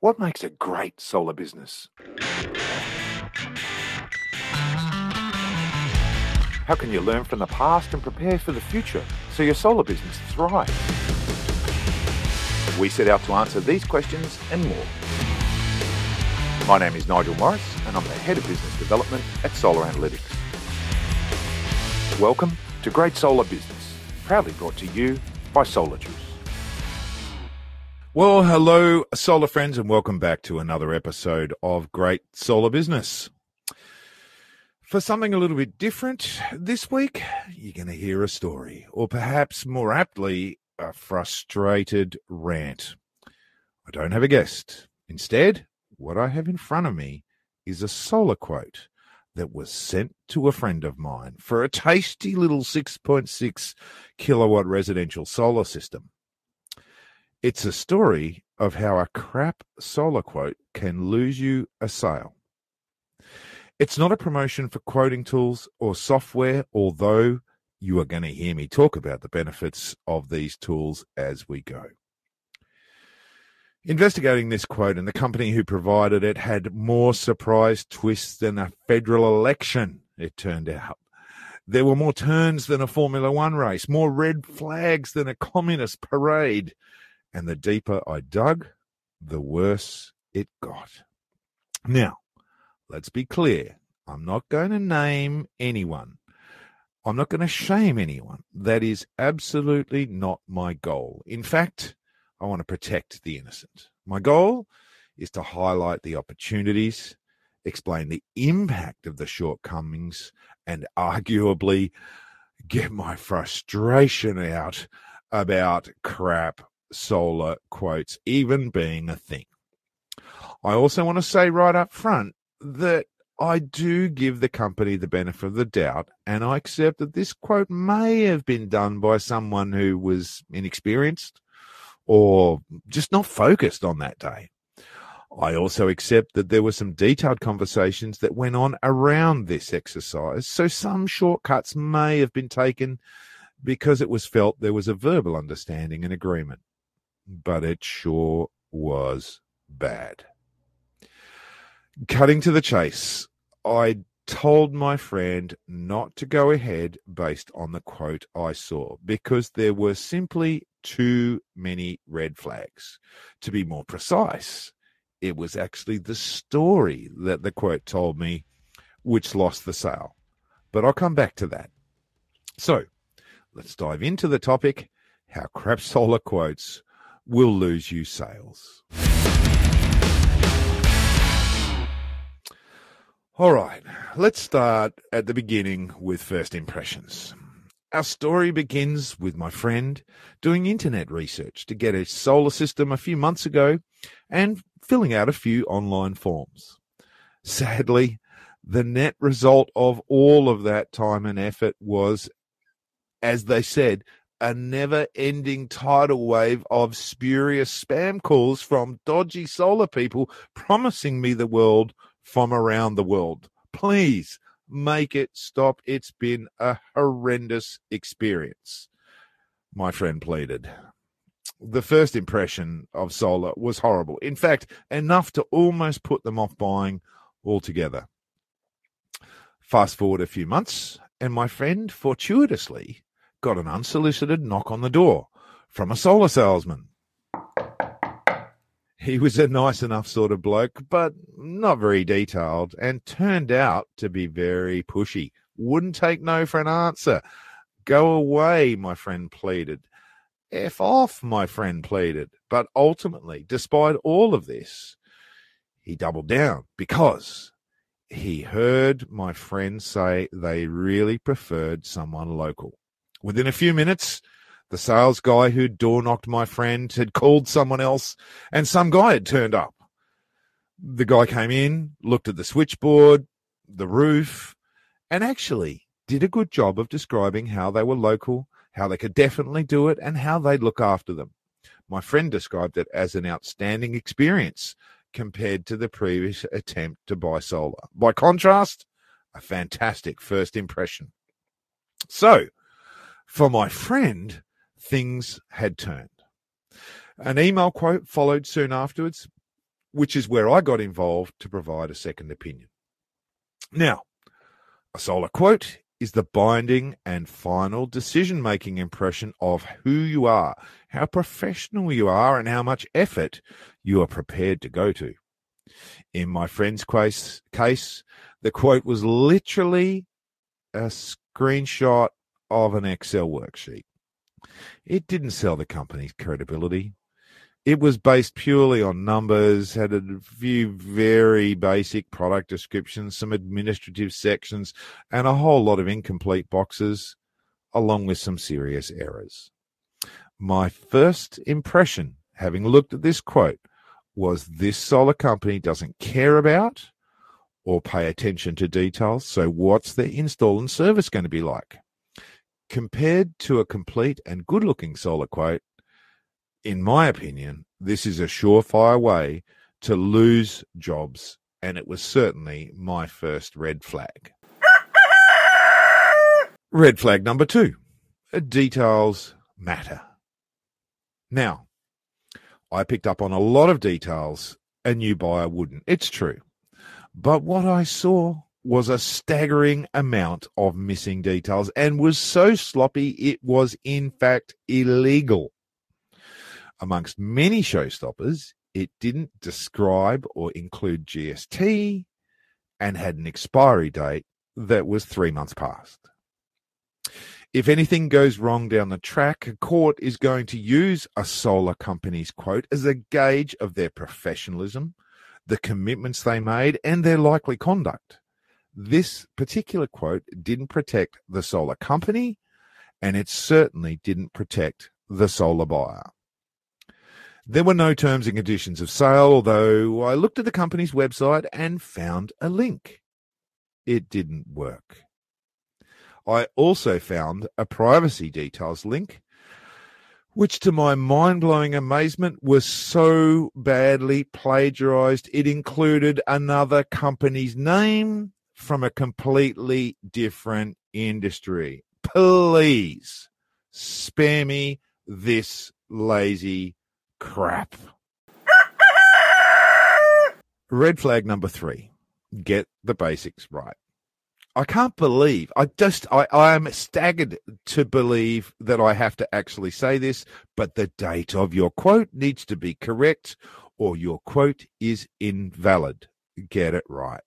What makes a great solar business? How can you learn from the past and prepare for the future so your solar business thrives? We set out to answer these questions and more. My name is Nigel Morris, and I'm the Head of Business Development at Solar Analytics. Welcome to Great Solar Business, proudly brought to you by Solar Juice. Well, hello, solar friends, and welcome back to another episode of Great Solar Business. For something a little bit different this week, you're going to hear a story, or perhaps more aptly, a frustrated rant. I don't have a guest. Instead, what I have in front of me is a solar quote that was sent to a friend of mine for a tasty little 6.6 kilowatt residential solar system. It's a story of how a crap solar quote can lose you a sale. It's not a promotion for quoting tools or software, although you are going to hear me talk about the benefits of these tools as we go. Investigating this quote and the company who provided it had more surprise twists than a federal election, it turned out. There were more turns than a Formula One race, more red flags than a communist parade, and the deeper I dug, the worse it got. Now, let's be clear. I'm not going to name anyone. I'm not going to shame anyone. That is absolutely not my goal. In fact, I want to protect the innocent. My goal is to highlight the opportunities, explain the impact of the shortcomings, and arguably get my frustration out about crap solar quotes even being a thing. I also want to say right up front that I do give the company the benefit of the doubt, and I accept that this quote may have been done by someone who was inexperienced or just not focused on that day. I also accept that there were some detailed conversations that went on around this exercise, so some shortcuts may have been taken because it was felt there was a verbal understanding and agreement but it sure was bad. Cutting to the chase, I told my friend not to go ahead based on the quote I saw because there were simply too many red flags. To be more precise, it was actually the story that the quote told me which lost the sale. But I'll come back to that. So let's dive into the topic how crap solar quotes will lose you sales. All right, let's start at the beginning with first impressions. Our story begins with my friend doing internet research to get a solar system a few months ago and filling out a few online forms. Sadly, the net result of all of that time and effort was, as they said, a never ending tidal wave of spurious spam calls from dodgy solar people promising me the world from around the world. Please make it stop. It's been a horrendous experience. My friend pleaded. The first impression of solar was horrible. In fact, enough to almost put them off buying altogether. Fast forward a few months, and my friend fortuitously got an unsolicited knock on the door from a solar salesman. He was a nice enough sort of bloke, but not very detailed, and turned out to be very pushy. Wouldn't take no for an answer. Go away, my friend pleaded. F off, my friend pleaded. But ultimately, despite all of this, he doubled down because he heard my friend say they really preferred someone local. Within a few minutes, the sales guy who door knocked my friend had called someone else, and some guy had turned up. The guy came in, looked at the switchboard, the roof, and actually did a good job of describing how they were local, how they could definitely do it, and how they'd look after them. My friend described it as an outstanding experience compared to the previous attempt to buy solar. By contrast, a fantastic first impression. So, for my friend, things had turned. An email quote followed soon afterwards, which is where I got involved to provide a second opinion. Now, a solar quote is the binding and final decision making impression of who you are, how professional you are, and how much effort you are prepared to go to. In my friend's case, the quote was literally a screenshot of an Excel worksheet. It didn't sell the company's credibility. It was based purely on numbers, had a few very basic product descriptions, some administrative sections, and a whole lot of incomplete boxes, along with some serious errors. My first impression, having looked at this quote, was this solar company doesn't care about or pay attention to details. So, what's their install and service going to be like? Compared to a complete and good looking solar quote, in my opinion, this is a surefire way to lose jobs, and it was certainly my first red flag. red flag number two uh, details matter. Now, I picked up on a lot of details a new buyer wouldn't. It's true. But what I saw was a staggering amount of missing details and was so sloppy it was in fact illegal. Amongst many showstoppers, it didn't describe or include GST and had an expiry date that was three months past. If anything goes wrong down the track, a court is going to use a solar company's quote as a gauge of their professionalism, the commitments they made, and their likely conduct. This particular quote didn't protect the solar company, and it certainly didn't protect the solar buyer. There were no terms and conditions of sale, although I looked at the company's website and found a link. It didn't work. I also found a privacy details link, which to my mind blowing amazement was so badly plagiarized, it included another company's name from a completely different industry. Please spare me this lazy crap. Red flag number three get the basics right. I can't believe I just I, I am staggered to believe that I have to actually say this, but the date of your quote needs to be correct or your quote is invalid. Get it right.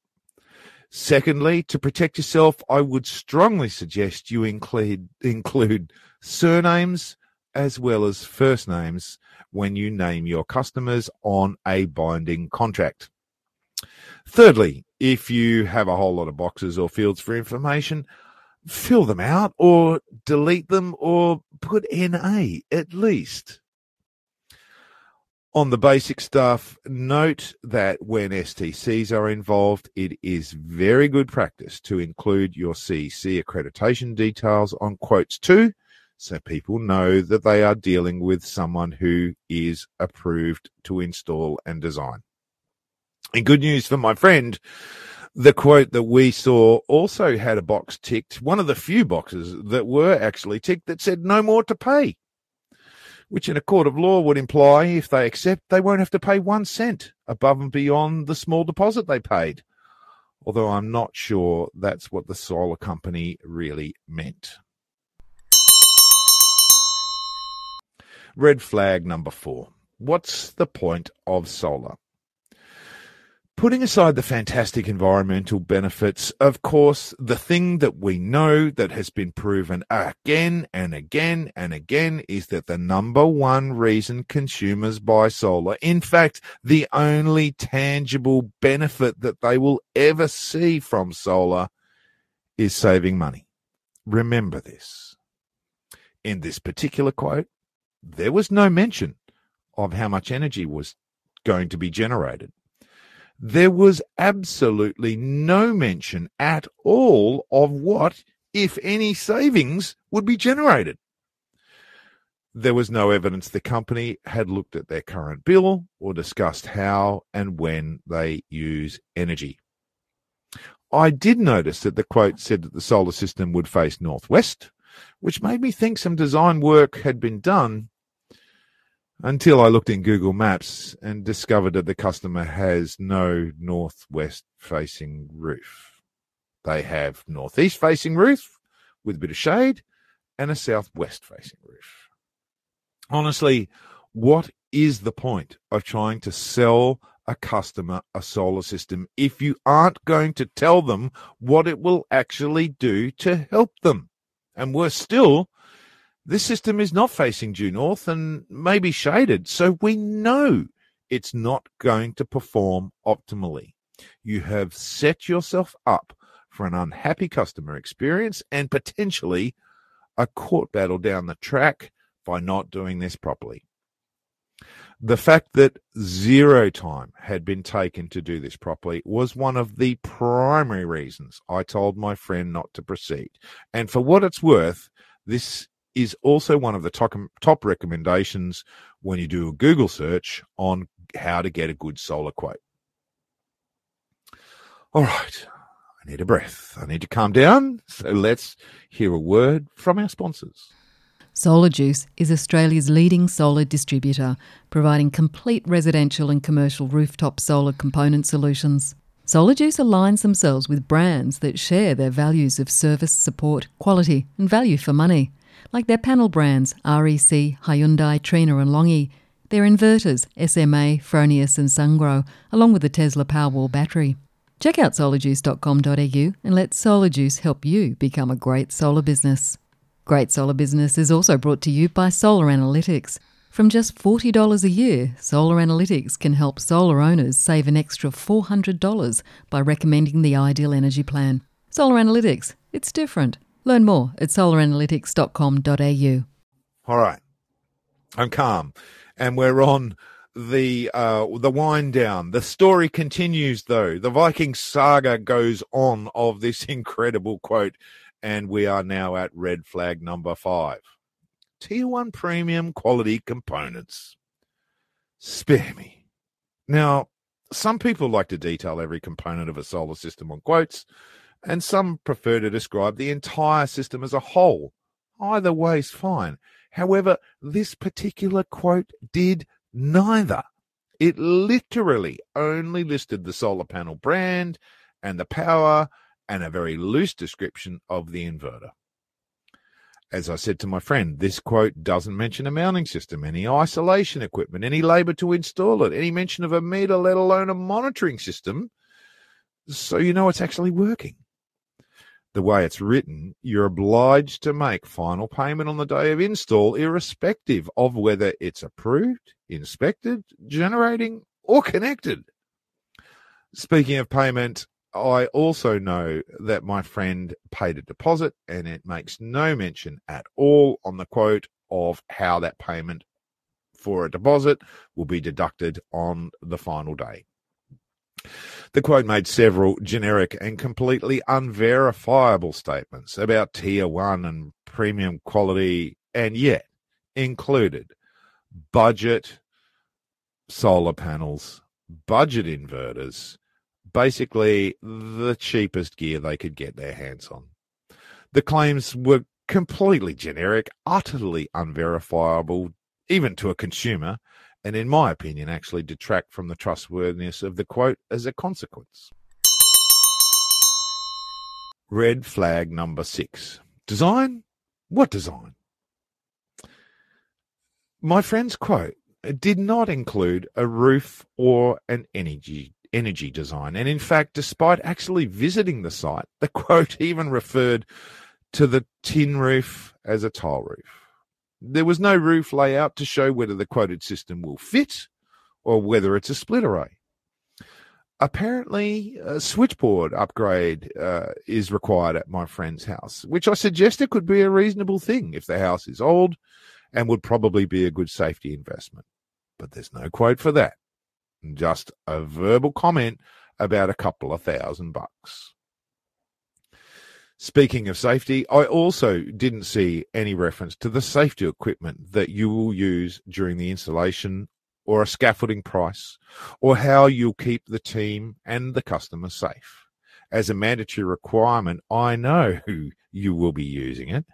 Secondly, to protect yourself, I would strongly suggest you include include surnames as well as first names when you name your customers on a binding contract. Thirdly, if you have a whole lot of boxes or fields for information, fill them out or delete them or put NA at least. On the basic stuff, note that when STCs are involved, it is very good practice to include your CEC accreditation details on quotes too so people know that they are dealing with someone who is approved to install and design. And good news for my friend, the quote that we saw also had a box ticked, one of the few boxes that were actually ticked that said no more to pay, which in a court of law would imply if they accept, they won't have to pay one cent above and beyond the small deposit they paid. Although I'm not sure that's what the solar company really meant. Red flag number four. What's the point of solar? Putting aside the fantastic environmental benefits, of course, the thing that we know that has been proven again and again and again is that the number one reason consumers buy solar, in fact, the only tangible benefit that they will ever see from solar, is saving money. Remember this. In this particular quote, there was no mention of how much energy was going to be generated. There was absolutely no mention at all of what, if any, savings would be generated. There was no evidence the company had looked at their current bill or discussed how and when they use energy. I did notice that the quote said that the solar system would face northwest, which made me think some design work had been done. Until I looked in Google Maps and discovered that the customer has no northwest facing roof. They have northeast facing roof with a bit of shade and a southwest facing roof. Honestly, what is the point of trying to sell a customer a solar system if you aren't going to tell them what it will actually do to help them? And worse still, this system is not facing due north and may be shaded, so we know it's not going to perform optimally. You have set yourself up for an unhappy customer experience and potentially a court battle down the track by not doing this properly. The fact that zero time had been taken to do this properly was one of the primary reasons I told my friend not to proceed. And for what it's worth, this is also one of the top, top recommendations when you do a Google search on how to get a good solar quote. All right, I need a breath. I need to calm down. So let's hear a word from our sponsors. Solar Juice is Australia's leading solar distributor, providing complete residential and commercial rooftop solar component solutions. Solar Juice aligns themselves with brands that share their values of service, support, quality, and value for money, like their panel brands REC, Hyundai, Trina, and Longi, their inverters SMA, Fronius, and Sungrow, along with the Tesla Powerwall battery. Check out solarjuice.com.au and let SolarJuice help you become a great solar business. Great Solar Business is also brought to you by Solar Analytics. From just $40 a year, Solar Analytics can help solar owners save an extra $400 by recommending the ideal energy plan. Solar Analytics, it's different. Learn more at solaranalytics.com.au. All right. I'm calm. And we're on the uh the wind down. The story continues though. The Viking saga goes on of this incredible quote and we are now at red flag number five. Tier 1 premium quality components. Spare me. Now, some people like to detail every component of a solar system on quotes, and some prefer to describe the entire system as a whole. Either way is fine. However, this particular quote did neither. It literally only listed the solar panel brand and the power and a very loose description of the inverter. As I said to my friend, this quote doesn't mention a mounting system, any isolation equipment, any labor to install it, any mention of a meter, let alone a monitoring system. So you know it's actually working. The way it's written, you're obliged to make final payment on the day of install, irrespective of whether it's approved, inspected, generating, or connected. Speaking of payment, I also know that my friend paid a deposit and it makes no mention at all on the quote of how that payment for a deposit will be deducted on the final day. The quote made several generic and completely unverifiable statements about tier one and premium quality, and yet included budget solar panels, budget inverters, basically the cheapest gear they could get their hands on. The claims were completely generic, utterly unverifiable, even to a consumer, and in my opinion, actually detract from the trustworthiness of the quote as a consequence. Red flag number six. Design? What design? My friend's quote did not include a roof or an energy energy design. And in fact, despite actually visiting the site, the quote even referred to the tin roof as a tile roof. There was no roof layout to show whether the quoted system will fit or whether it's a split array. Apparently, a switchboard upgrade uh, is required at my friend's house, which I suggested could be a reasonable thing if the house is old and would probably be a good safety investment. But there's no quote for that just a verbal comment about a couple of thousand bucks. Speaking of safety, I also didn't see any reference to the safety equipment that you will use during the installation or a scaffolding price or how you'll keep the team and the customer safe. As a mandatory requirement, I know you will be using it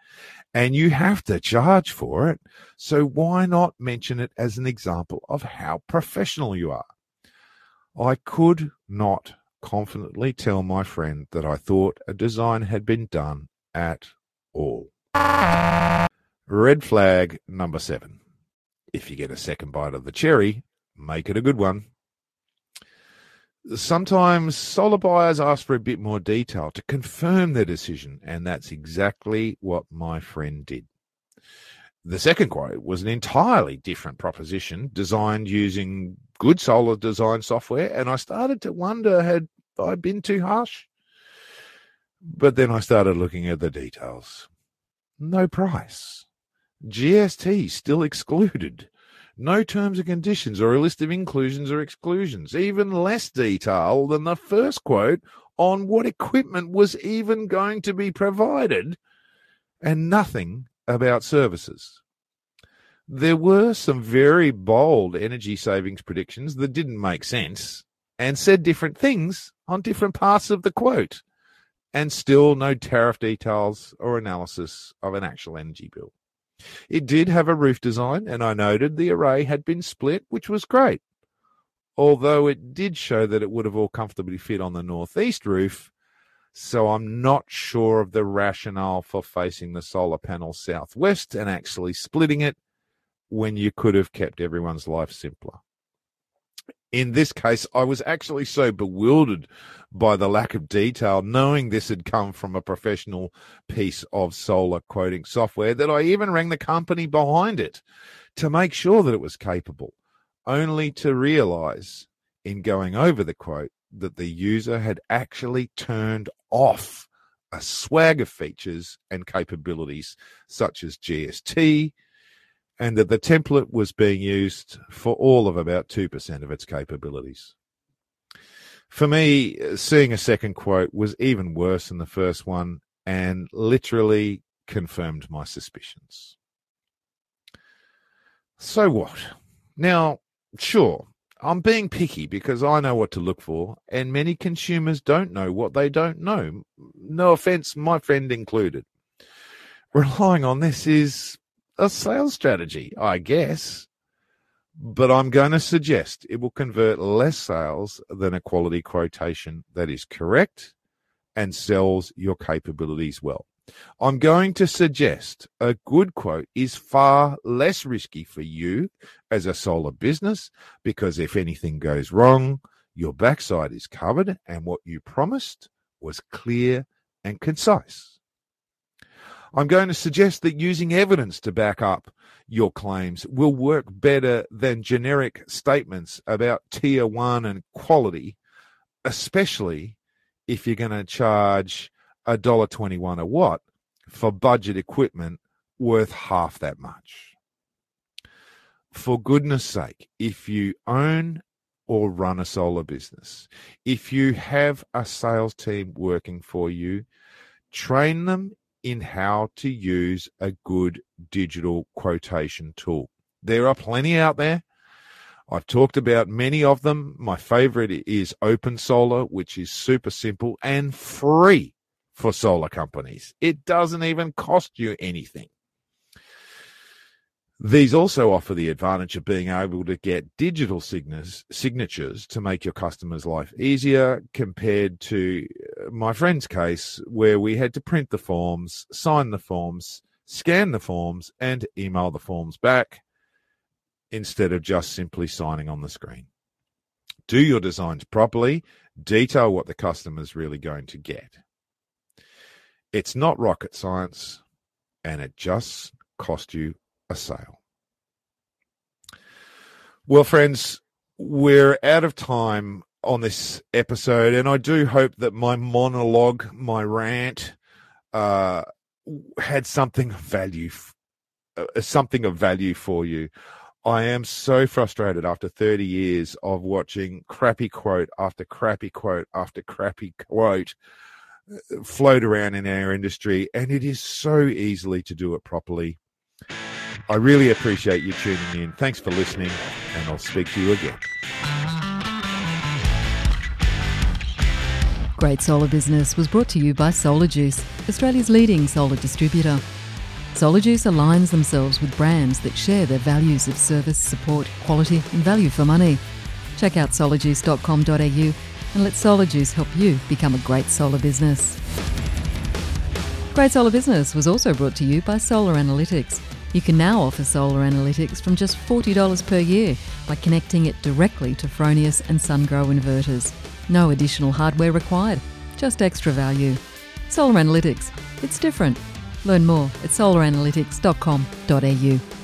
and you have to charge for it. So why not mention it as an example of how professional you are? I could not confidently tell my friend that I thought a design had been done at all. Red flag number seven. If you get a second bite of the cherry, make it a good one. Sometimes solar buyers ask for a bit more detail to confirm their decision, and that's exactly what my friend did. The second quote was an entirely different proposition designed using good solar design software, and I started to wonder had I been too harsh? But then I started looking at the details. No price. GST still excluded. No terms and conditions or a list of inclusions or exclusions. Even less detail than the first quote on what equipment was even going to be provided, and nothing about services. There were some very bold energy savings predictions that didn't make sense and said different things on different parts of the quote, and still no tariff details or analysis of an actual energy bill. It did have a roof design, and I noted the array had been split, which was great. Although it did show that it would have all comfortably fit on the northeast roof, so I'm not sure of the rationale for facing the solar panel southwest and actually splitting it when you could have kept everyone's life simpler in this case, I was actually so bewildered by the lack of detail, knowing this had come from a professional piece of solar quoting software, that I even rang the company behind it to make sure that it was capable, only to realize in going over the quote that the user had actually turned off a swag of features and capabilities such as GST, and that the template was being used for all of about 2% of its capabilities. For me, seeing a second quote was even worse than the first one and literally confirmed my suspicions. So what? Now, sure, I'm being picky because I know what to look for, and many consumers don't know what they don't know. No offense, my friend included. Relying on this is a sales strategy, I guess. But I'm going to suggest it will convert less sales than a quality quotation that is correct and sells your capabilities well. I'm going to suggest a good quote is far less risky for you as a solar business because if anything goes wrong, your backside is covered and what you promised was clear and concise. I'm going to suggest that using evidence to back up your claims will work better than generic statements about tier one and quality, especially if you're going to charge a dollar twenty-one a watt for budget equipment worth half that much. For goodness sake, if you own or run a solar business, if you have a sales team working for you, train them in how to use a good digital quotation tool. There are plenty out there. I've talked about many of them. My favorite is Open Solar, which is super simple and free for solar companies. It doesn't even cost you anything. These also offer the advantage of being able to get digital signatures to make your customer's life easier compared to my friend's case, where we had to print the forms, sign the forms, scan the forms, and email the forms back instead of just simply signing on the screen. Do your designs properly, detail what the customer's really going to get. It's not rocket science, and it just cost you a sale. Well, friends, we're out of time on this episode, and I do hope that my monologue, my rant, uh, had something of value, uh, something of value for you. I am so frustrated after 30 years of watching crappy quote after crappy quote after crappy quote uh, float around in our industry, and it is so easily to do it properly. I really appreciate you tuning in. Thanks for listening, and I'll speak to you again. Great Solar Business was brought to you by Solar Juice Australia's leading solar distributor. Solar Juice aligns themselves with brands that share their values of service, support, quality, and value for money. Check out solarjuice.com.au and let Solar Juice help you become a great solar business. Great Solar Business was also brought to you by Solar Analytics. You can now offer solar analytics from just $40 per year by connecting it directly to Fronius and SunGrow inverters. No additional hardware required, just extra value. Solar Analytics, it's different. Learn more at solaranalytics.com.au.